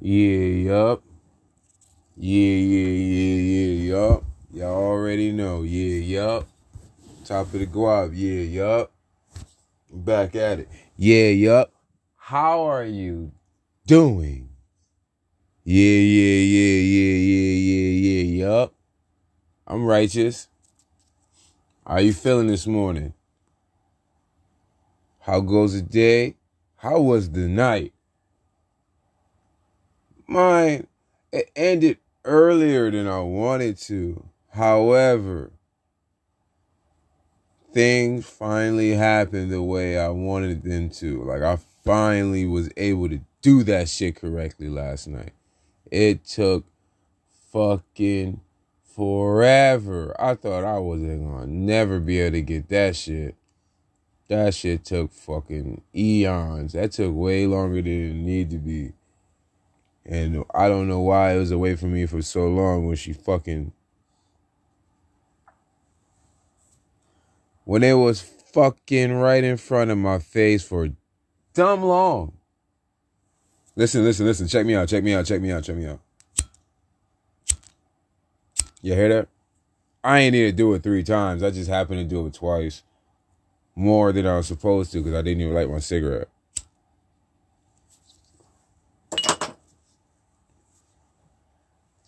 Yeah, yup. Yeah, yeah, yeah, yeah, yup. Y'all already know. Yeah, yup. Top of the guap. Yeah, yup. Back at it. Yeah, yup. How are you doing? Yeah, yeah, yeah, yeah, yeah, yeah, yeah, yup. I'm righteous. How you feeling this morning? How goes the day? How was the night? Mine, it ended earlier than I wanted to. However, things finally happened the way I wanted them to. Like, I finally was able to do that shit correctly last night. It took fucking forever. I thought I wasn't gonna never be able to get that shit. That shit took fucking eons. That took way longer than it needed to be. And I don't know why it was away from me for so long when she fucking. When it was fucking right in front of my face for dumb long. Listen, listen, listen. Check me out, check me out, check me out, check me out. You hear that? I ain't need to do it three times. I just happened to do it twice. More than I was supposed to because I didn't even light my cigarette.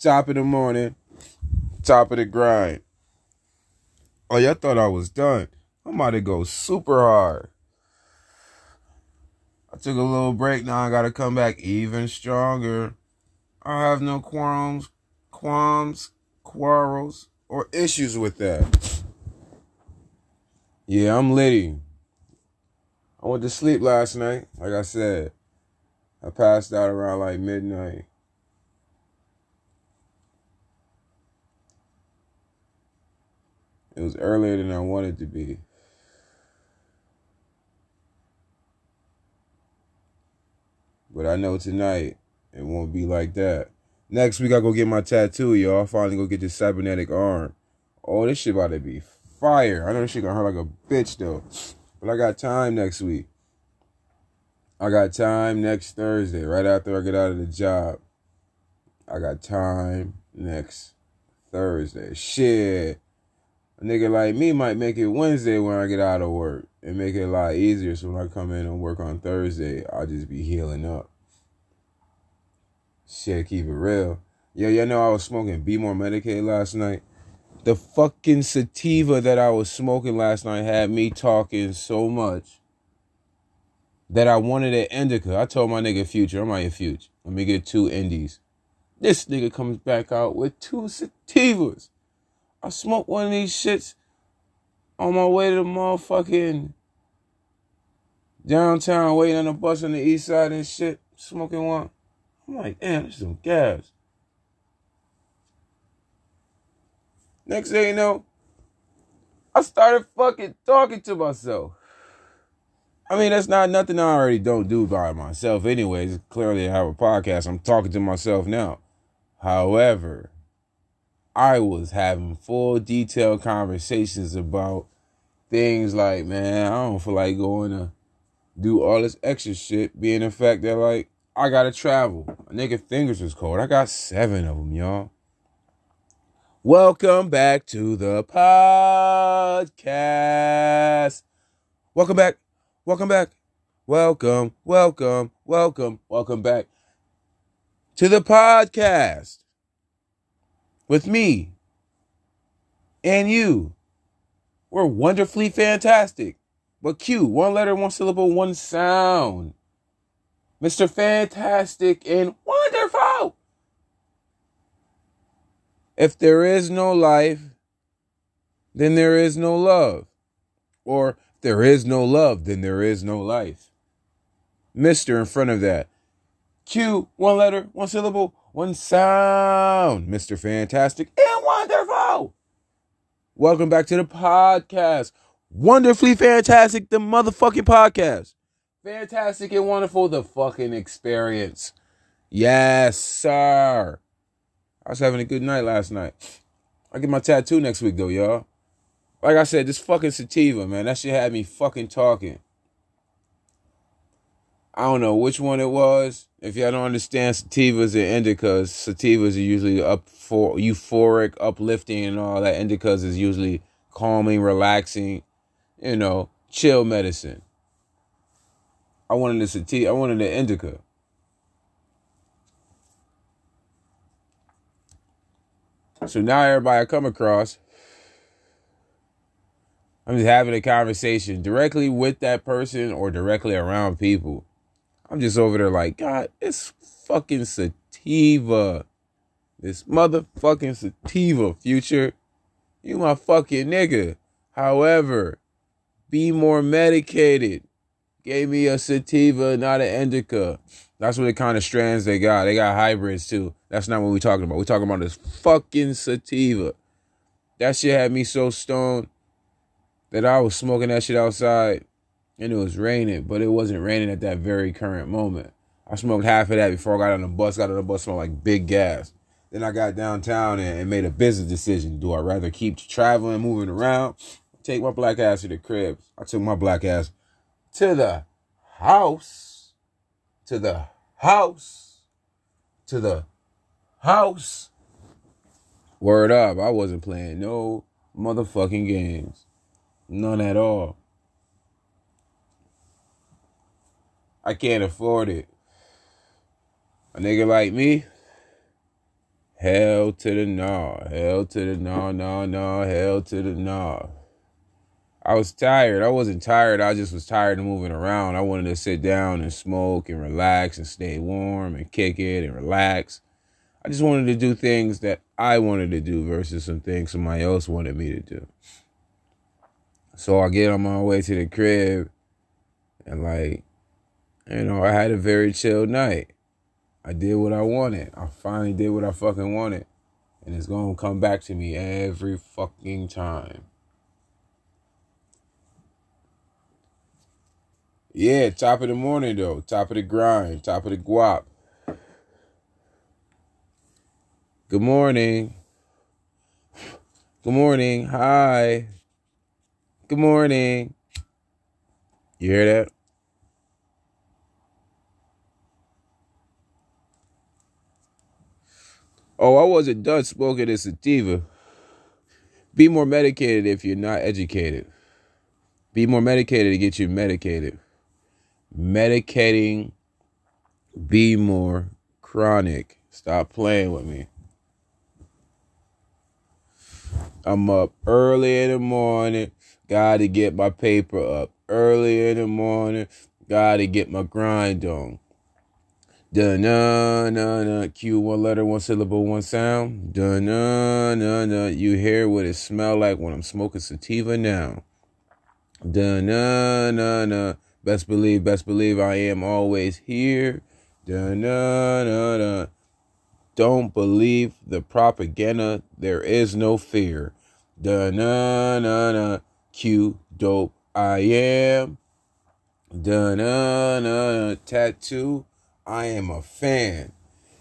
Top of the morning, top of the grind. Oh, y'all thought I was done. I'm about to go super hard. I took a little break. Now I gotta come back even stronger. I have no qualms, qualms, quarrels, or issues with that. Yeah, I'm litty. I went to sleep last night. Like I said, I passed out around like midnight. It was earlier than I wanted to be. But I know tonight it won't be like that. Next week I go get my tattoo, y'all. Finally go get this cybernetic arm. Oh, this shit about to be fire. I know this shit gonna hurt like a bitch though. But I got time next week. I got time next Thursday, right after I get out of the job. I got time next Thursday. Shit. A nigga like me might make it Wednesday when I get out of work and make it a lot easier. So when I come in and work on Thursday, I'll just be healing up. Shit, keep it real. Yo, y'all know I was smoking B-more Medicated last night. The fucking sativa that I was smoking last night had me talking so much that I wanted an indica. I told my nigga Future, I'm like, Future, let me get two indies. This nigga comes back out with two sativas. I smoked one of these shits on my way to the motherfucking downtown, waiting on the bus on the east side and shit, smoking one. I'm like, damn, this is some gas. Next thing you know, I started fucking talking to myself. I mean, that's not nothing I already don't do by myself, anyways. Clearly, I have a podcast. I'm talking to myself now. However, I was having full detailed conversations about things like, man, I don't feel like going to do all this extra shit, being the fact that, like, I gotta travel. A nigga fingers was cold. I got seven of them, y'all. Welcome back to the podcast. Welcome back. Welcome back. Welcome, welcome, welcome, welcome back to the podcast with me and you. We're wonderfully fantastic. But Q, one letter, one syllable, one sound. Mr. Fantastic and Wonderful. If there is no life, then there is no love. Or if there is no love, then there is no life. Mr. in front of that. Q, one letter, one syllable, one sound. Mr. Fantastic and Wonderful. Welcome back to the podcast. Wonderfully fantastic, the motherfucking podcast. Fantastic and wonderful, the fucking experience. Yes, sir. I was having a good night last night. I get my tattoo next week though, y'all. Like I said, this fucking sativa, man, that shit had me fucking talking. I don't know which one it was. If y'all don't understand sativas and indicas, sativas are usually up for euphoric, uplifting, and all that. Indicas is usually calming, relaxing, you know, chill medicine. I wanted the sativa. I wanted the indica. So now everybody I come across, I'm just having a conversation directly with that person or directly around people. I'm just over there like, God, it's fucking sativa. This motherfucking sativa, future. You my fucking nigga. However, B-more Medicated. Gave me a sativa, not an indica. That's what the kind of strands they got. They got hybrids too. That's not what we're talking about. We're talking about this fucking sativa. That shit had me so stoned that I was smoking that shit outside and it was raining, but it wasn't raining at that very current moment. I smoked half of that before I got on the bus. Got on the bus, smelled like big gas. Then I got downtown and, made a business decision. Do I rather keep traveling, moving around, take my black ass to the crib? I took my black ass to the house, to the house, to the house. Word up, I wasn't playing no motherfucking games. None at all. I can't afford it. A nigga like me, hell to the nah, hell to the nah, nah, nah, hell to the nah. I was tired. I wasn't tired. I just was tired of moving around. I wanted to sit down and smoke and relax and stay warm and kick it and relax. I just wanted to do things that I wanted to do versus some things somebody else wanted me to do. So I get on my way to the crib and like, you know, I had a very chill night. I did what I wanted. I finally did what I fucking wanted. And it's gonna come back to me every fucking time. Yeah, top of the morning though. Top of the grind. Top of the guap. Good morning. Good morning. Hi. Good morning. You hear that? Oh, I wasn't done smoking a sativa. Be more medicated if you're not educated. Be more medicated to get you medicated medicating be more chronic. Stop playing with me. I'm up early in the morning. Got to get my paper up early in the morning. Got to get my grind on. Da na na na. Q one letter, one syllable, one sound. Da na na na. You hear what it smell like when I'm smoking sativa now. Da na na na. Best believe, best believe I am always here. Da-na-na-na. Don't believe the propaganda. There is no fear. Da-na-na-na. Q dope I am. Da-na-na-na. Tattoo. I am a fan.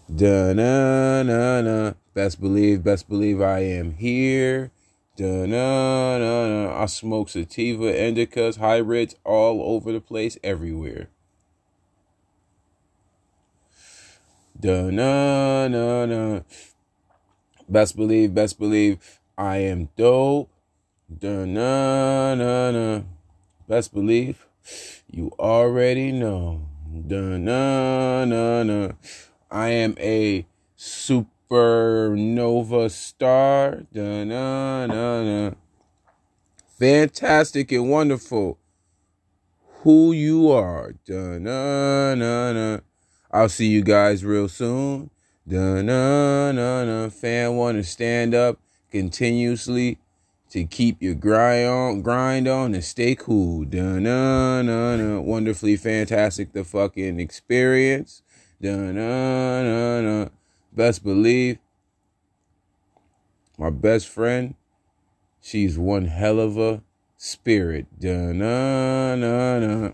Da-na-na-na. Best believe, best believe I am here. Da-na-na-na. I smoke sativa, indicas, hybrids all over the place, everywhere. Da-na-na-na. Best believe, best believe I am dope. Da-na-na-na. Best believe you already know. Da-na-na-na. I am a supernova star. Da-na-na-na. Fantastic and wonderful who you are. Da-na-na-na. I'll see you guys real soon. Da-na-na-na. Fan want to stand up continuously to keep your grind on, grind on, and stay cool. Da-na-na-na. Wonderfully fantastic the fucking experience. Da-na-na-na. Best believe my best friend, she's one hell of a spirit. Da-na-na-na.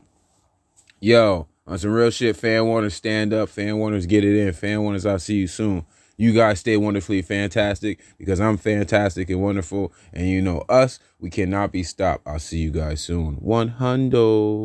Yo, on some real shit, fan warners stand up, fan warners get it in, fan warners, I'll see you soon. You guys stay wonderfully fantastic because I'm fantastic and wonderful. And you know us, we cannot be stopped. I'll see you guys soon. One hundo.